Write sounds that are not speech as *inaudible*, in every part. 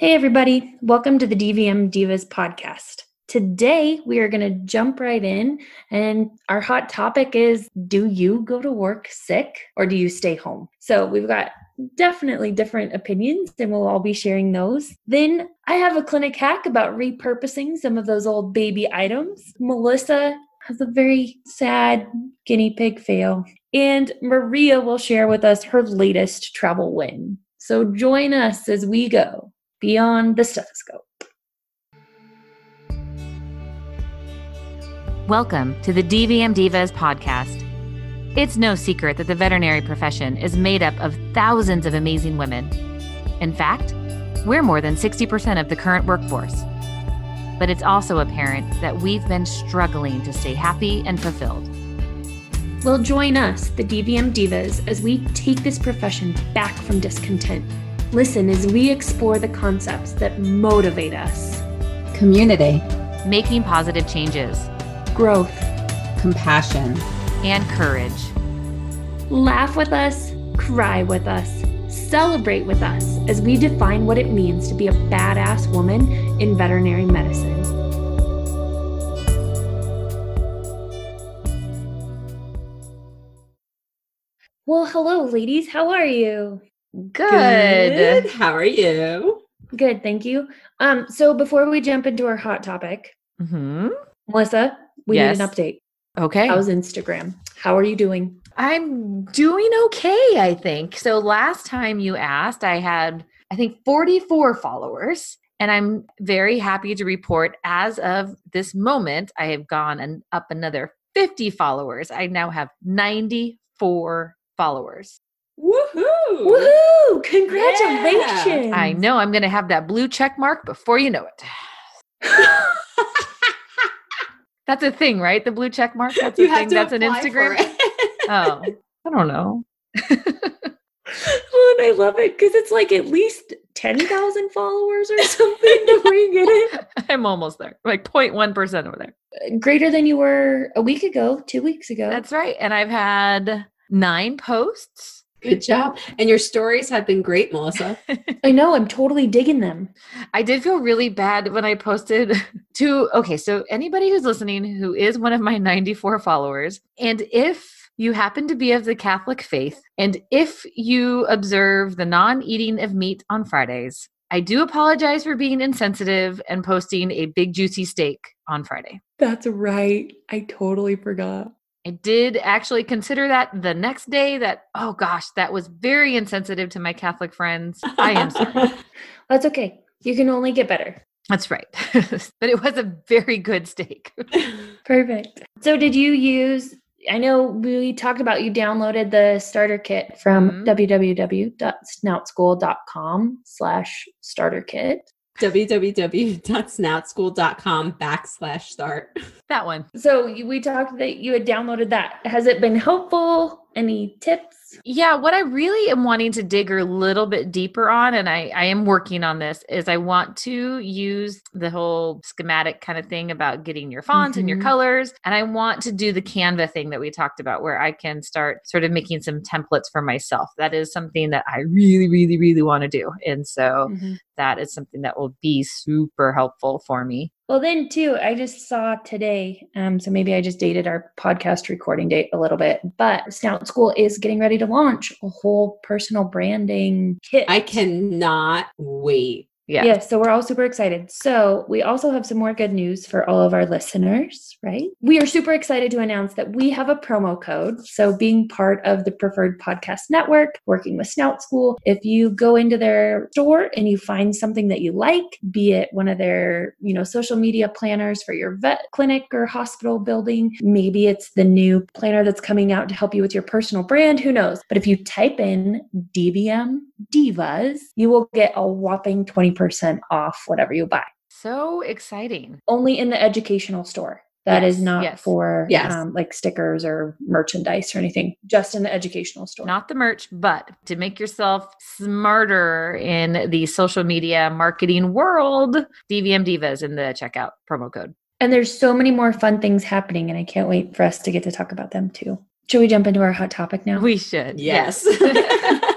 Hey, everybody. Welcome to the DVM Divas podcast. Today, we are going to jump right in, and our hot topic is Do you go to work sick or do you stay home? So, we've got definitely different opinions, and we'll all be sharing those. Then, I have a clinic hack about repurposing some of those old baby items. Melissa has a very sad guinea pig fail, and Maria will share with us her latest travel win. So, join us as we go beyond the stethoscope. Welcome to the DVM Divas podcast. It's no secret that the veterinary profession is made up of thousands of amazing women. In fact, we're more than 60% of the current workforce. But it's also apparent that we've been struggling to stay happy and fulfilled. Well, join us, the DVM Divas, as we take this profession back from discontent Listen as we explore the concepts that motivate us community, making positive changes, growth, compassion, and courage. Laugh with us, cry with us, celebrate with us as we define what it means to be a badass woman in veterinary medicine. Well, hello, ladies. How are you? Good. Good. How are you? Good, thank you. Um, so before we jump into our hot topic, mm-hmm. Melissa, we yes. need an update. Okay. How's Instagram? How are you doing? I'm doing okay, I think. So last time you asked, I had I think 44 followers. And I'm very happy to report as of this moment, I have gone and up another 50 followers. I now have 94 followers. Woohoo! Woohoo! Congratulations! Yeah. I know. I'm going to have that blue check mark before you know it. *laughs* That's a thing, right? The blue check mark. That's a you thing. That's an Instagram. *laughs* oh, I don't know. oh, and I love it because it's like at least ten thousand followers or something before you get it. I'm almost there, like 0.1 percent over there. Greater than you were a week ago, two weeks ago. That's right, and I've had nine posts Good job. And your stories have been great, Melissa. *laughs* I know. I'm totally digging them. I did feel really bad when I posted *laughs* to, okay, so anybody who's listening who is one of my 94 followers, and if you happen to be of the Catholic faith, and if you observe the non eating of meat on Fridays, I do apologize for being insensitive and posting a big juicy steak on Friday. That's right. I totally forgot. I did actually consider that the next day that, oh gosh, that was very insensitive to my Catholic friends. I am sorry. *laughs* That's okay. You can only get better. That's right. *laughs* but it was a very good steak. *laughs* Perfect. So, did you use? I know we talked about you downloaded the starter kit from mm-hmm. www.snoutschool.com slash starter kit www.snoutschool.com backslash start. That one. So we talked that you had downloaded that. Has it been helpful? Any tips? Yeah, what I really am wanting to dig a little bit deeper on, and I, I am working on this, is I want to use the whole schematic kind of thing about getting your fonts mm-hmm. and your mm-hmm. colors. And I want to do the Canva thing that we talked about, where I can start sort of making some templates for myself. That is something that I really, really, really want to do. And so mm-hmm. That is something that will be super helpful for me. Well, then too, I just saw today. Um, so maybe I just dated our podcast recording date a little bit. But Snout School is getting ready to launch a whole personal branding kit. I cannot wait yeah. Yeah. So we're all super excited. So we also have some more good news for all of our listeners, right? We are super excited to announce that we have a promo code. So being part of the preferred podcast network, working with Snout School, if you go into their store and you find something that you like, be it one of their, you know, social media planners for your vet clinic or hospital building, maybe it's the new planner that's coming out to help you with your personal brand, who knows? But if you type in DVM Divas, you will get a whopping 20% off whatever you buy. So exciting. Only in the educational store. That yes, is not yes. for yes. Um, like stickers or merchandise or anything, just in the educational store. Not the merch, but to make yourself smarter in the social media marketing world, DVM Divas in the checkout promo code. And there's so many more fun things happening, and I can't wait for us to get to talk about them too. Should we jump into our hot topic now? We should. Yes. *laughs*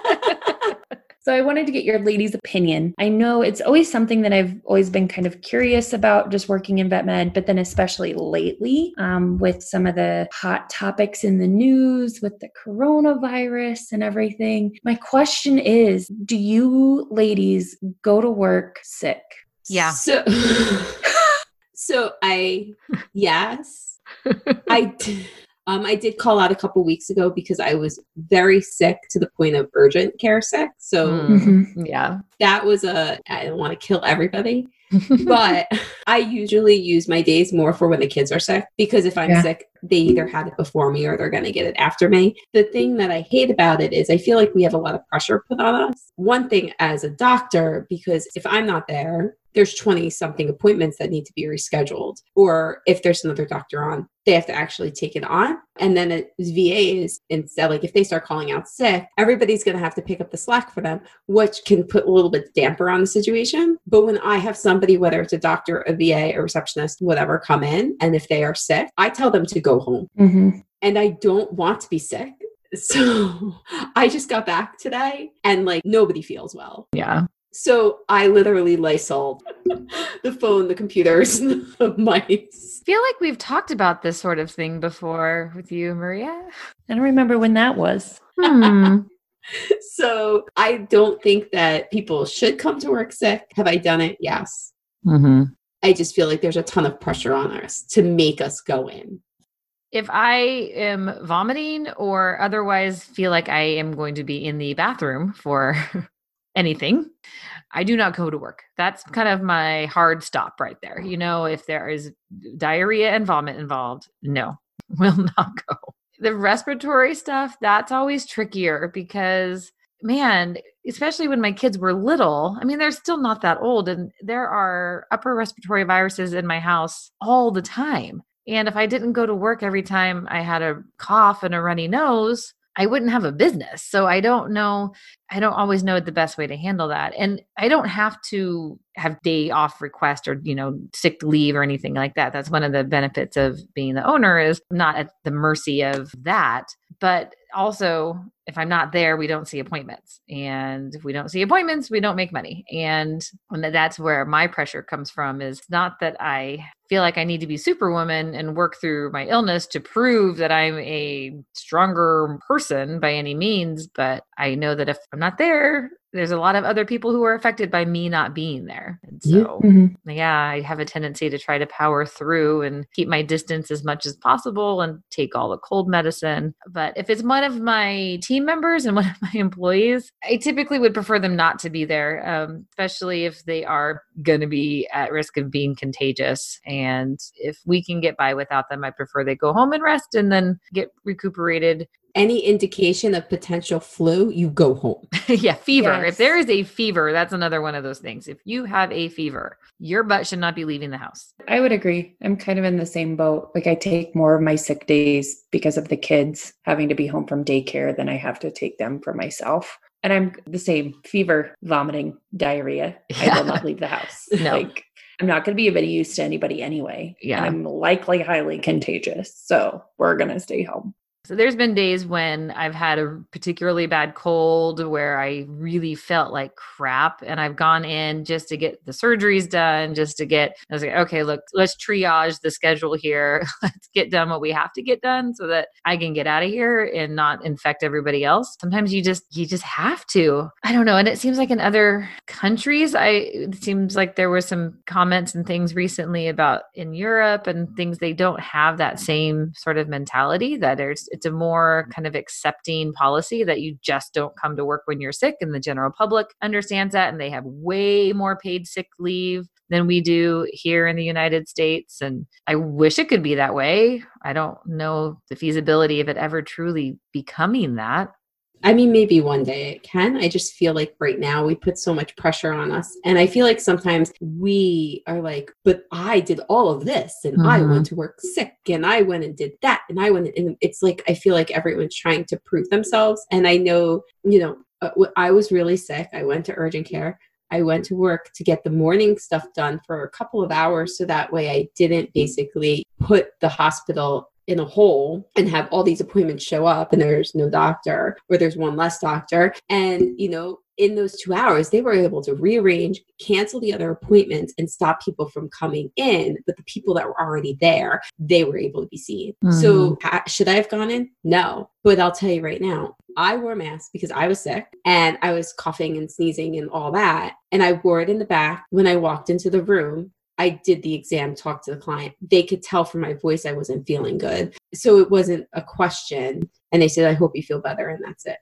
So I wanted to get your ladies' opinion. I know it's always something that I've always been kind of curious about just working in vet med, but then especially lately um, with some of the hot topics in the news with the coronavirus and everything. My question is Do you ladies go to work sick? Yeah. So, *laughs* so I, yes, *laughs* I, d- um, I did call out a couple weeks ago because I was very sick to the point of urgent care sick. So Mm. Mhm. Yeah. that was a, I don't want to kill everybody, *laughs* but I usually use my days more for when the kids are sick because if I'm Yeah. sick, they either had it before me or they're going to get it after me. The thing that I hate about it is I feel like we have a lot of pressure put on us. One thing as a doctor, because if I'm not there, there's 20 something appointments that need to be rescheduled. Or if there's another doctor on, they have to actually take it on. And then it, VA is instead, like if they start calling out sick, everybody's going to have to pick up the slack for them, which can put a little bit damper on the situation. But when I have somebody, whether it's a doctor, a VA, a receptionist, whatever, come in, and if they are sick, I tell them to go home. Mhm. And I don't want to be sick. *laughs* So I just got back today and like nobody feels well. Yeah. So I literally Lysol *laughs* the phone, the computers, *laughs* the mice. I feel like we've talked about this sort of thing before with you, Maria. I don't remember when that was. Hmm. *laughs* So I don't think that people should come to work sick. Have I done it? Yes. mm-hmm. I just feel like there's a ton of pressure on us to make us go in. If I am vomiting or otherwise feel like I am going to be in the bathroom for anything, I do not go to work. That's mm. kind of my hard stop right there. You know, if there is diarrhea and vomit involved, no, *laughs* will not go. The respiratory stuff, that's always trickier because, man, especially when my kids were little, I mean, they're still not that old, and there are upper respiratory viruses in my house all the time. And if I didn't go to work every time I had a cough and a runny nose, I wouldn't have a business. So I don't know. I don't always know the best way to handle that. And I don't have to have day off request or, you know, sick leave or anything like that. That's one of the benefits of being the owner is not at the mercy of that. But also, if I'm not there, we don't see appointments. And if we don't see appointments, we don't make money. And that's where my pressure comes from is not that I feel like I need to be superwoman and work through my illness to prove that I'm a stronger person by any means, but I know that if I'm not there, there's a lot of other people who are affected by me not being there. And so, Mhm. yeah, I have a tendency to try to power through and keep my distance as much as possible and take all the cold medicine. But if it's one of my team members and *laughs* one of my employees, I typically would prefer them not to be there, um, especially if they are going to be at risk of being contagious. And if we can get by without them, I prefer they go home and rest and then get recuperated. Any indication of potential flu, you go home. *laughs* yeah, fever. If there is a fever, that's another one of those things. If you have a fever, your butt should not be leaving the house. I would agree. I'm kind of in the same boat. Like I take more of my sick days because of the kids having to be home from daycare than I have to take them for myself. And I'm the same fever, vomiting, diarrhea. I will not *laughs* leave the house. No. Like I'm not going to be of any use to anybody anyway. Yeah. And I'm likely highly contagious. So we're going to stay home. So there's been days when I've had a particularly bad cold where I really felt like crap and I've gone in just to get the surgeries done, just to get I was like, okay, look, let's triage the schedule here. *laughs* let's get done what we have to get done so that I can get out of here and not infect everybody else. Sometimes you just you just have to. I don't know. And it seems like in other countries, I it seems like there were some comments and things recently about in Europe and things they don't have that same sort of mentality that there's it's a more kind of accepting policy that you just don't come to work when you're sick and the general public understands that and they have way more paid sick leave than we do here in the United States and I wish it could be that way. I don't know the feasibility of it ever truly becoming that. I mean, maybe one day it can. I just feel like right now we put so much pressure on us. And I feel like sometimes we are like, but I did all of this and I Mhm. went to work sick and I went and did that. And I went and it's like, I feel like everyone's trying to prove themselves. And I know, you know, uh, I was really sick. I went to urgent care. I went to work to get the morning stuff done for a couple of hours so that way I didn't basically put the hospital in a hole and have all these appointments show up and there's no doctor or there's one less doctor and you know in those two hours, they were able to rearrange, cancel the other appointments, and stop people from coming in. But the people that were already there, they were able to be seen. Mm-hmm. So, should I have gone in? No. But I'll tell you right now, I wore a mask because I was sick and I was coughing and sneezing and all that. And I wore it in the back when I walked into the room. I did the exam, talked to the client. They could tell from my voice I wasn't feeling good. So it wasn't a question. And they said, I hope you feel better. And that's it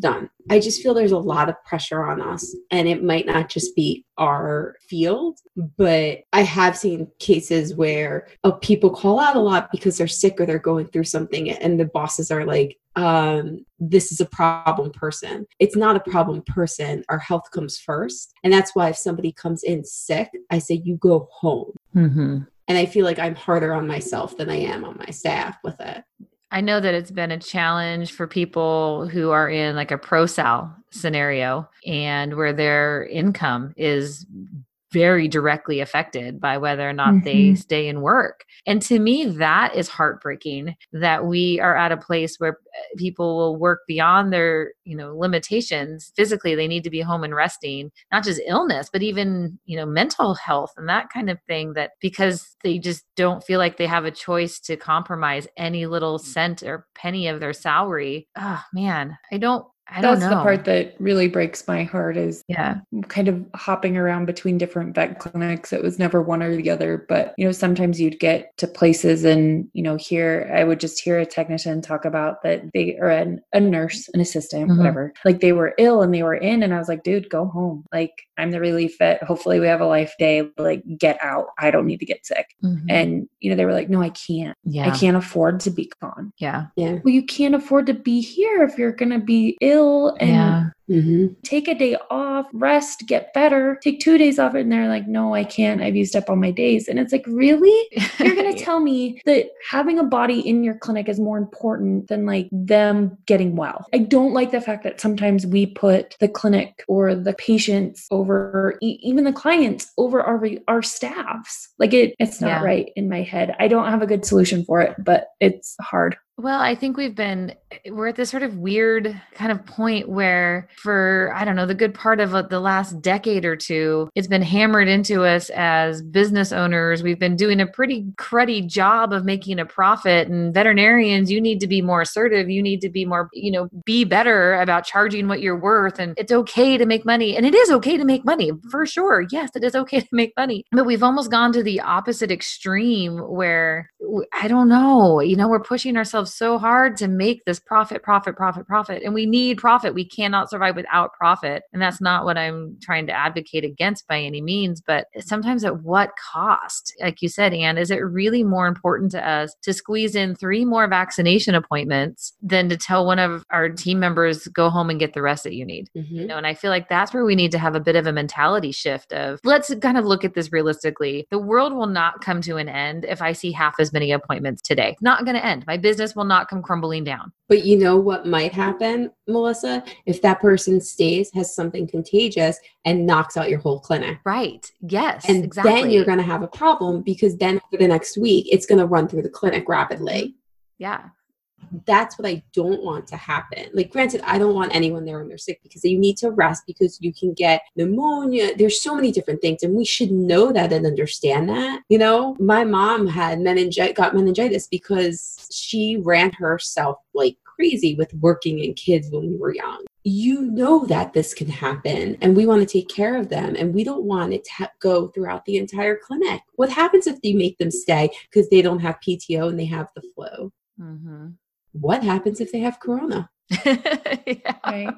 done. I just feel there's a lot of pressure on us, and it might not just be our field, but I have seen cases where oh, people call out a lot because they're sick or they're going through something, and the bosses are like, um, this is a problem person. It's not a problem person. Our health comes first. And that's why if somebody comes in sick, I say, you go home. Mm-hmm. And I feel like I'm harder on myself than I am on my staff with it. I know that it's been a challenge for people who are in like a ProSal scenario and where their income is very directly affected by whether or not mm-hmm. they stay in work. And to me, that is heartbreaking that we are at a place where uh, people will work beyond their, you know, limitations. Physically, they need to be home and resting, not just illness, but even, you know, mental health and that kind of thing that because they just don't feel like they have a choice to compromise any little cent or penny of their salary. Oh man, I don't I That's the part that really breaks my heart is yeah, kind of hopping around between different vet clinics. It was never one or the other, but you know, sometimes you'd get to places and you know, here I would just hear a technician talk about that they or an, a nurse, an assistant, mm-hmm. whatever, like they were ill and they were in, and I was like, dude, go home. Like I'm the relief vet. Hopefully, we have a life day. Like get out. I don't need to get sick. Mm-hmm. And you know, they were like, no, I can't. Yeah, I can't afford to be gone. Yeah, yeah. Well, you can't afford to be here if you're gonna be ill ill and yeah. Mm-hmm. Take a day off, rest, get better. Take two days off. And they're like, no, I can't. I've used up all my days. And it's like, really? You're going *laughs* to tell me that having a body in your clinic is more important than like them getting well. I don't like the fact that sometimes we put the clinic or the patients over, e- even the clients over our, our staffs. Like it, it's not yeah. right in my head. I don't have a good solution for it, but it's hard. Well, I think we've been, we're at this sort of weird kind of point where for, I don't know, the good part of uh, the last decade or two, it's been hammered into us as business owners. We've been doing a pretty cruddy job of making a profit. And veterinarians, you need to be more assertive. You need to be more, you know, be better about charging what you're worth. And it's okay to make money. And it is okay to make money for sure. Yes, it is okay to make money. But we've almost gone to the opposite extreme where I don't know, you know, we're pushing ourselves so hard to make this profit, profit, profit, profit. And we need profit. We cannot survive survive without profit. And that's not what I'm trying to advocate against by any means. But sometimes at what cost? Like you said, Anne, is it really more important to us to squeeze in three more vaccination appointments than to tell one of our team members, go home and get the rest that you need? Mm-hmm. You know, and I feel like that's where we need to have a bit of a mentality shift of let's kind of look at this realistically. The world will not come to an end if I see half as many appointments today. Not going to end. My business will not come crumbling down. But you know what might happen, Melissa? If that person stays, has something contagious, and knocks out your whole clinic. Right. Yes. And exactly. then you're going to have a problem because then for the next week, it's going to run through the clinic rapidly. Mm-hmm. Yeah that's what I don't want to happen. Like, granted, I don't want anyone there when they're sick because you need to rest because you can get pneumonia. There's so many different things, and we should know that and understand that. You know, my mom had meningitis, got meningitis because she ran herself like crazy with working in kids when we were young. You know that this can happen, and we want to take care of them, and we don't want it to ha- go throughout the entire clinic. What happens if they make them stay because they don't have PTO and they have the flu? Mm-hmm what happens if they have corona? *laughs* yeah. Right.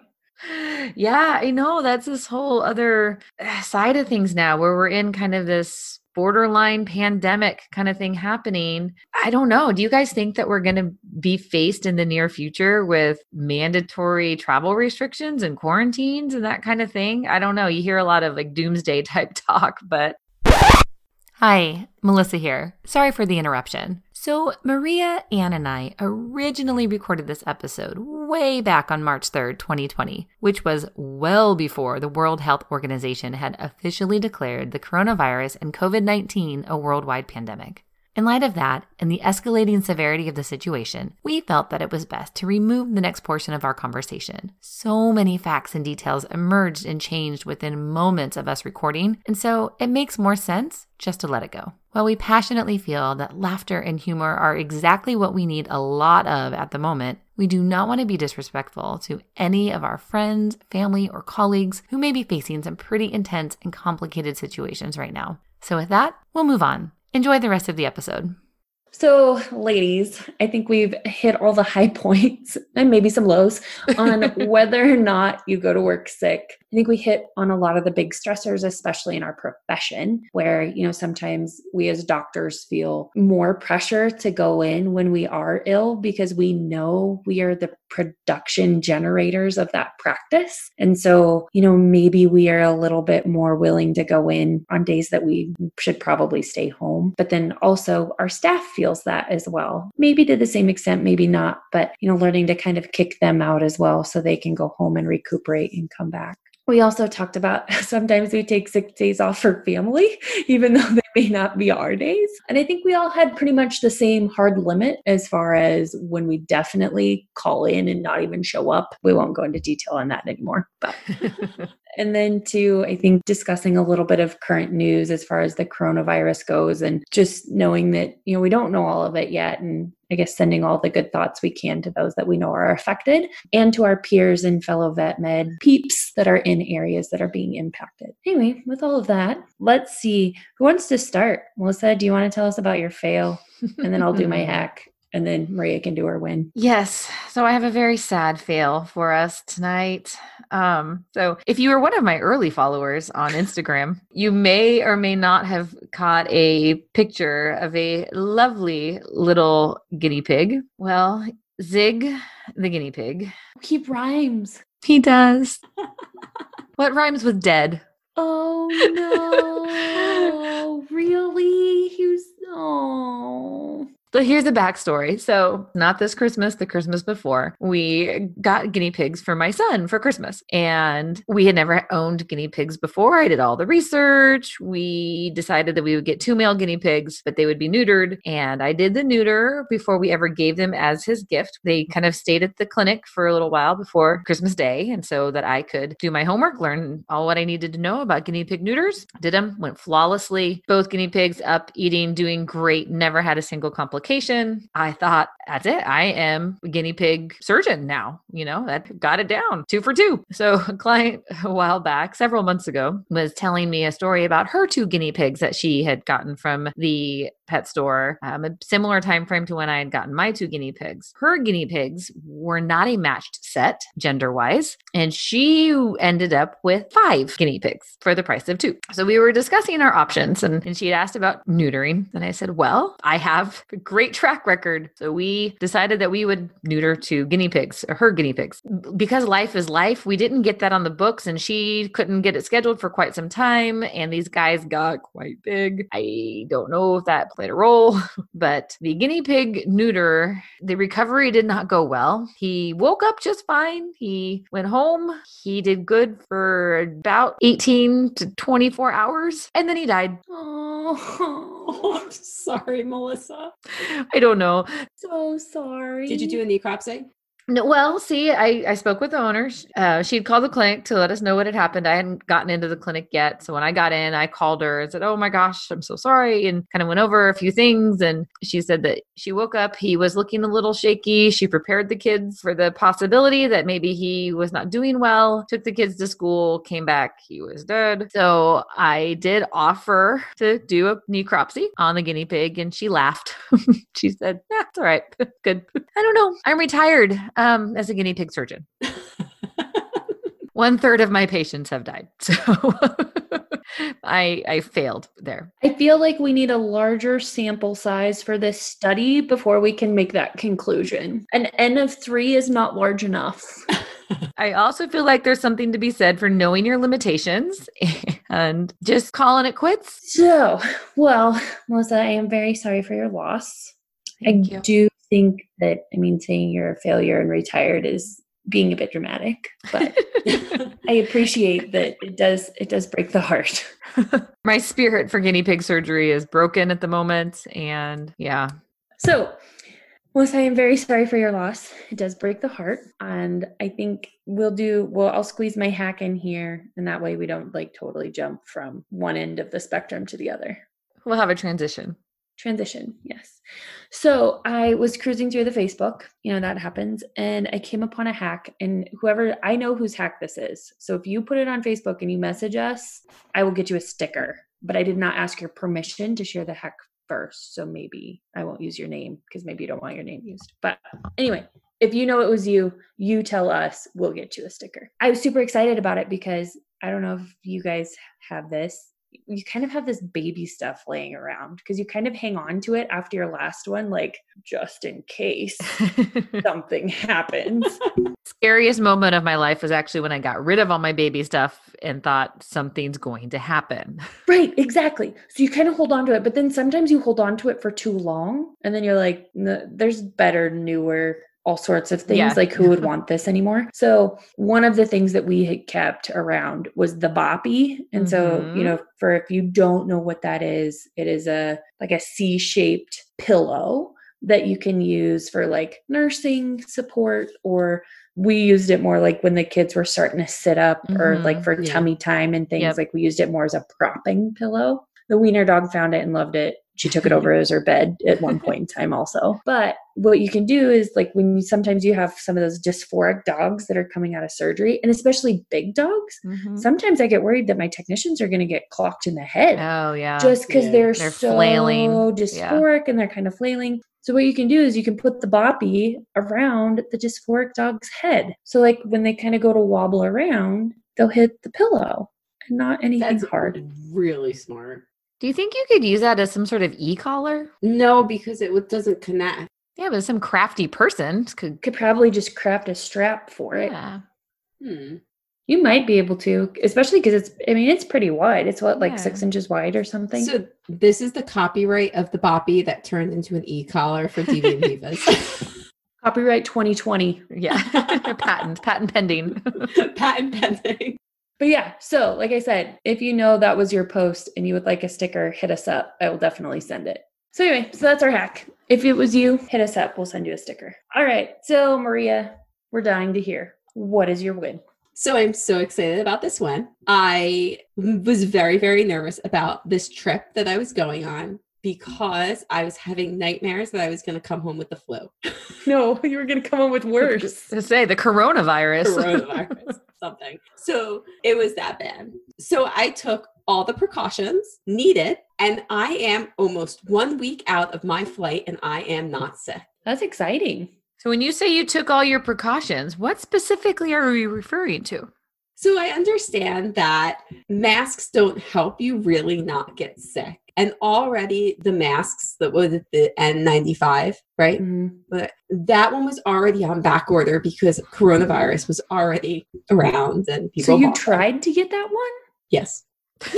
Yeah, I know that's this whole other eh, side of things now where we're in kind of this borderline pandemic kind of thing happening. I don't know. Do you guys think that we're going to be faced in the near future with mandatory travel restrictions and quarantines and that kind of thing? I don't know. You hear a lot of like doomsday *laughs* type talk, but. Hi, Melissa here. Sorry for the interruption. So, Maria, Ann, and I originally recorded this episode way back on March 3rd, 2020, which was well before the World Health Organization had officially declared the coronavirus and COVID 19 a worldwide pandemic. In light of that and the escalating severity of the situation, we felt that it was best to remove the next portion of our conversation. So many facts and details emerged and changed within moments of us recording, and so it makes more sense just to let it go. While we passionately feel that laughter and humor are exactly what we need a lot of at the moment, we do not want to be disrespectful to any of our friends, family, or colleagues who may be facing some pretty intense and complicated situations right now. So, with that, we'll move on. Enjoy the rest of the episode. So, ladies, I think we've hit all the high *laughs* points and maybe some lows on *laughs* whether or not you go to work sick. I think we hit on a lot of the big stressors, especially in our profession, where, you know, sometimes we as doctors feel more pressure to go in when we are ill because we know we are the production generators of that practice. And so, you know, maybe we are a little bit more willing to go in on days that we should probably stay home. But then also our staff feels that as well. Maybe to the same extent, maybe not, but, you know, learning to kind of kick them out as well so they can go home and recuperate and come back. We also talked about *laughs* sometimes we take sick days off for family, *laughs* even though they may not be our days. And I think we all had pretty much the same hard limit as far as when we definitely call in and not even show up. We won't go into detail on that anymore. But *laughs* and then to i think discussing a little bit of current news as far as the coronavirus goes and just knowing that you know we don't know all of it yet and i guess sending all the good thoughts we can to those that we know are affected and to our peers and fellow vet med peeps that are in areas that are being impacted. Anyway with all of that let's see who wants to start. Melissa do you want to tell us about your fail? And then i'll do my *laughs* hack and then Maria can do her win. Yes. So I have a very sad fail for us tonight. Um, so if you were one of my early followers on Instagram, you may or may not have caught a picture of a lovely little guinea pig. Well, Zig, the guinea pig. He rhymes. He does. *laughs* what rhymes with dead? Oh no. *laughs* really? He was oh so here's the backstory. So, not this Christmas, the Christmas before, we got guinea pigs for my son for Christmas. And we had never owned guinea pigs before. I did all the research. We decided that we would get two male guinea pigs, but they would be neutered. And I did the neuter before we ever gave them as his gift. They kind of stayed at the clinic for a little while before Christmas Day. And so that I could do my homework, learn all what I needed to know about guinea pig neuters. Did them, went flawlessly. Both guinea pigs up, eating, doing great, never had a single complication application. I thought, that's it. I am guinea pig surgeon now. You know, that got it down two for two. So *laughs* a client a while back, several months ago, was telling me a story about her two guinea pigs that she had gotten from the pet store, um, a similar time frame to when I had gotten my two guinea pigs. Her guinea pigs were not a matched set gender wise, and she ended up with five guinea pigs for the price of two. So we were discussing our options, and, and she had asked about neutering, and I said, "Well, I have a great track record, so we decided that we would neuter two guinea pigs, or her guinea pigs, because life is life. We didn't get that on the books, and she couldn't get it scheduled for quite some time, and these guys got quite big. I don't know if that played a role. *laughs* But the guinea pig neuter, the recovery did not go well. He woke up just fine. He went home. He did good for about 18 to 24 hours, and then he died. Oh, *laughs* I'm sorry, Melissa. I don't know. So sorry. Did you do a necropsy? No, well, see, I, I spoke with the owners. Uh, she'd called the clinic to let us know what had happened. I hadn't gotten into the clinic yet. So when I got in, I called her and said, Oh my gosh, I'm so sorry. And kind of went over a few things. And she said that she woke up. He was looking a little shaky. She prepared the kids for the possibility that maybe he was not doing well, took the kids to school, came back. He was dead. So I did offer to do a necropsy on the guinea pig. And she laughed. *laughs* she said, That's all right. *laughs* Good. I don't know. I'm retired um, as a guinea pig surgeon. One third of my patients have died. *laughs* So I I failed there. I feel like we need a larger sample size for this study before we can make that conclusion. An N of three is not large enough. *laughs* I also feel like there's something to be said for knowing your limitations *laughs* and just calling it quits. So, well, Melissa, I am very sorry for your loss. Thank I you. do think that I mean saying you're a failure and retired is being a bit dramatic, but *laughs* I appreciate that it does it does break the heart. *laughs* My spirit for guinea pig surgery is broken at the moment. And yeah. So Melissa, I am very sorry for your loss. It does break the heart. And I think we'll do well, I'll squeeze my hack in here and that way we don't like totally jump from one end of the spectrum to the other. We'll have a transition. Transition, yes. So I was cruising through the Facebook, you know, that happens, and I came upon a hack. And whoever I know whose hack this is. So if you put it on Facebook and you message us, I will get you a sticker. But I did not ask your permission to share the hack first. So maybe I won't use your name because maybe you don't want your name used. But anyway, if you know it was you, you tell us, we'll get you a sticker. I was super excited about it because I don't know if you guys have this you kind of have this baby stuff laying around because you kind of hang on to it after your last one, like just in case *laughs* something happens. *laughs* Scariest moment of my life was actually when I got rid of all my baby stuff and thought something's going to happen. *laughs* Right, exactly. So you kind of hold on to it, but then sometimes you hold on to it for too long and then you're like, there's better, newer all sorts of things. Yeah. Like, who would *laughs* want this anymore? So, one of the things that we had kept around was the boppy. And mm-hmm. so, you mm-hmm. know, for if you don't know what that is, it is a like a C shaped pillow that you can use for like nursing support or we used it more like when the kids were starting to sit up mm-hmm. or like for yeah. tummy time and things yep. like we used it more as a propping pillow the wiener dog found it and loved it she took it over as her bed at one point in time also but what you can do is like when you sometimes you have some of those dysphoric dogs that are coming out of surgery and especially big dogs mm-hmm. sometimes i get worried that my technicians are going to get clocked in the head oh yeah just because yeah. they're, they're so flailing dysphoric yeah. and they're kind of flailing so what you can do is you can put the boppy around the dysphoric dog's head so like when they kind of go to wobble around they'll hit the pillow and not anything That's hard really smart do you think you could use that as some sort of e-collar? No, because it doesn't connect. Yeah, but some crafty person could could probably just craft a strap for it. Yeah. Hmm. You might be able to, especially because it's. I mean, it's pretty wide. It's what like yeah. six inches wide or something. So this is the copyright of the boppy that turned into an e-collar for DVM Divas. *laughs* copyright 2020. Yeah, *laughs* patent, patent pending. *laughs* patent pending. But yeah, so like I said, if you know that was your post and you would like a sticker, hit us up. I will definitely send it. So anyway, so that's our hack. If it was you, hit us up. We'll send you a sticker. All right. So Maria, we're dying to hear. What is your win? So I'm so excited about this one. I was very, very nervous about this trip that I was going on because I was having nightmares that I was going to come home with the flu. No, *laughs* you were going to come home with worse. to *laughs* say the coronavirus. Coronavirus, something. So it was that bad. So I took all the precautions needed, and I am almost one week out of my flight, and I am not sick. That's exciting. So when you say you took all your precautions, what specifically are you referring to? So I understand that masks don't help you really not get sick. And already the masks that was the N95, right? Mm-hmm. But that one was already on back order because coronavirus was already around and people. So you tried them. to get that one? Yes. *laughs*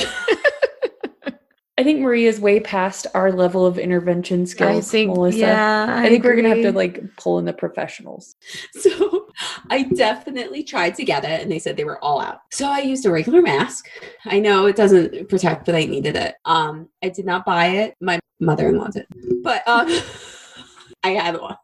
I think Maria's way past our level of intervention skills. I think, Melissa. Yeah, I, I think agree. we're gonna have to like pull in the professionals. *laughs* So I definitely tried to get it, and they said they were all out. So I used a regular mask. I know it doesn't protect, but I needed it. Um, I did not buy it. My mother-in-law did, but um, *laughs* I had one.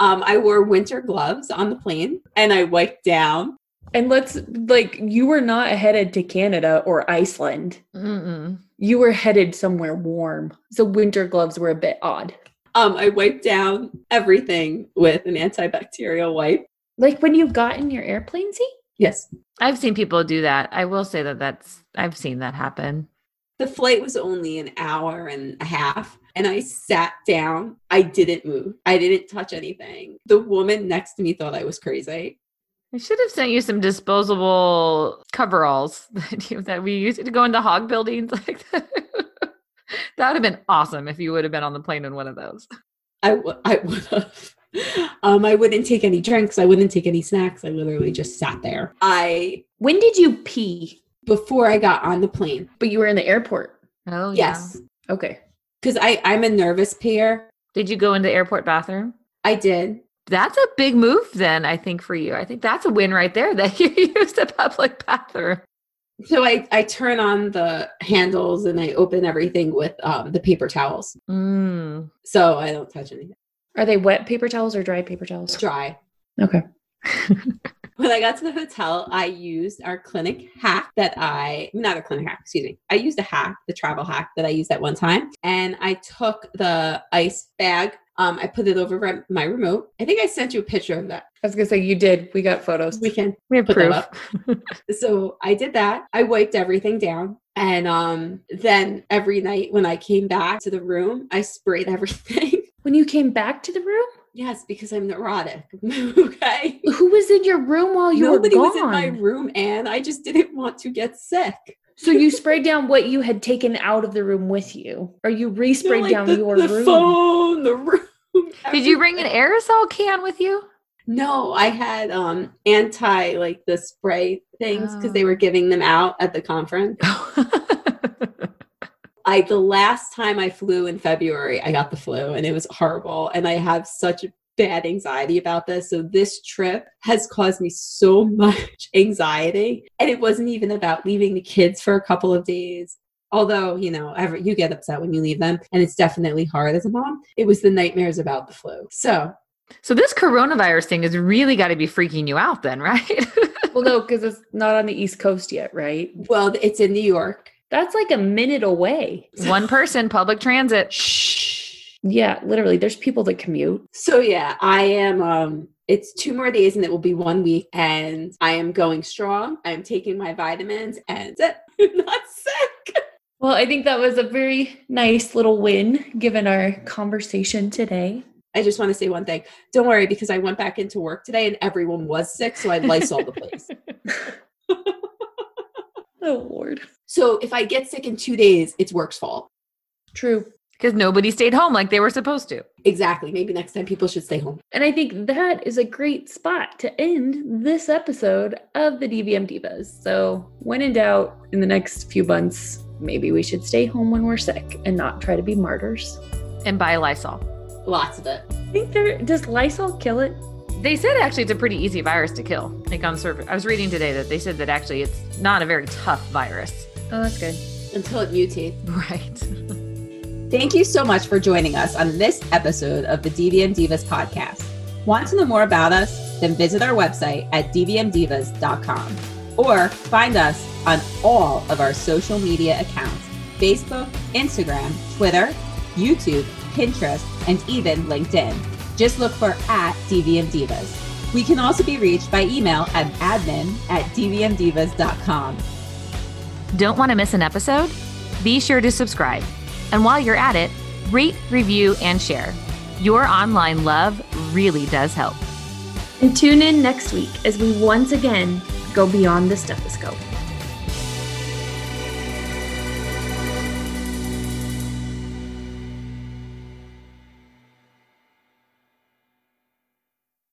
Um, I wore winter gloves on the plane, and I wiped down and let's like you were not headed to Canada or Iceland. Mm-mm. You were headed somewhere warm. So winter gloves were a bit odd. Um, I wiped down everything with an antibacterial wipe. Like when you got in your airplane seat? Yes. I've seen people do that. I will say that that's I've seen that happen. The flight was only an hour and a half and I sat down. I didn't move. I didn't touch anything. The woman next to me thought I was crazy. I should have sent you some disposable coveralls *laughs* that we used to go into hog buildings *laughs* like that. that would have been awesome if you would have been on the plane in one of those. I, w- I would have. Um, I wouldn't take any drinks. I wouldn't take any snacks. I literally just sat there. I. When did you pee? Before I got on the plane. But you were in the airport. Oh, yes. Yeah. Okay. Because I I'm a nervous peer. Did you go in the airport bathroom? I did. That's a big move, then, I think, for you. I think that's a win right there that *laughs* you used a public bathroom. So I, I turn on the handles and I open everything with um, the paper towels. Mm. So I don't touch anything. Are they wet paper towels or dry paper towels? Dry. Okay. *laughs* when I got to the hotel, I used our clinic hack that I, not a clinic hack, excuse me. I used a hack, the travel hack that I used at one time. And I took the ice bag, um, I put it over my remote. I think I sent you a picture of that. I was going to say, you did. We got photos. We can we have put proof. up. *laughs* so I did that. I wiped everything down. And um, then every night when I came back to the room, I sprayed *laughs* everything. When you came back to the room? Yes, because I'm neurotic. *laughs* okay. Who was in your room while you Nobody were gone? Nobody was in my room, and I just didn't want to get sick. So you sprayed down what you had taken out of the room with you, or you resprayed No, like down the, your the room? phone, the room. Did you bring an aerosol can with you? No, I had um anti like the spray things because they Oh. were giving them out at the conference. *laughs* I the last time I flew in February, I got the flu and it was horrible. And I have such bad anxiety about this. So this trip has caused me so *laughs* much anxiety. And it wasn't even about leaving the kids for a couple of days. Although, you know, ever you get upset when you leave them, and it's definitely hard as a mom. It was the nightmares about the flu. So so this coronavirus thing has really got to be freaking you out then, *laughs* right? Well, no, because it's not on the East Coast yet, right? well, it's in New York. That's like a minute away. One person, public transit. Shh. Yeah, literally. There's people that commute. So yeah, I am um it's two more days and it will be one week and I am going strong. I'm taking my vitamins and. I'm *laughs* not sick. Well, I think that was a very nice little win given our conversation today. I just want to say one thing. Don't worry because I went back into work today and everyone was sick, so I Lysol the *laughs* place. Oh, Lord. So if I get sick in two days, it's work's fault. True. Because nobody stayed home like they were supposed to. Exactly. Maybe next time people should stay home. And I think that is a great spot to end this episode of the DVM Divas. So, when in doubt, in the next few months, maybe we should stay home when we're sick and not try to be martyrs. And buy Lysol. Lots of it. I think there does Lysol kill it? They said actually it's a pretty easy virus to kill. Like on surface, I was reading today that they said that actually it's not a very tough virus. Oh, that's good. Until it mutates. *laughs* Right. *laughs* Thank you so much for joining us on this episode of the DVM Divas podcast. Want to know more about us? Then visit our website at dvmdivas.com or find us on all of our social media accounts Facebook, Instagram, Twitter, YouTube, Pinterest, and even LinkedIn. Just look for at DVM Divas. We can also be reached by email at admin at dvmdivas.com. Don't want to miss an episode? Be sure to subscribe. And while you're at it, rate, review, and share. Your online love really does help. And tune in next week as we once again go beyond the stethoscope.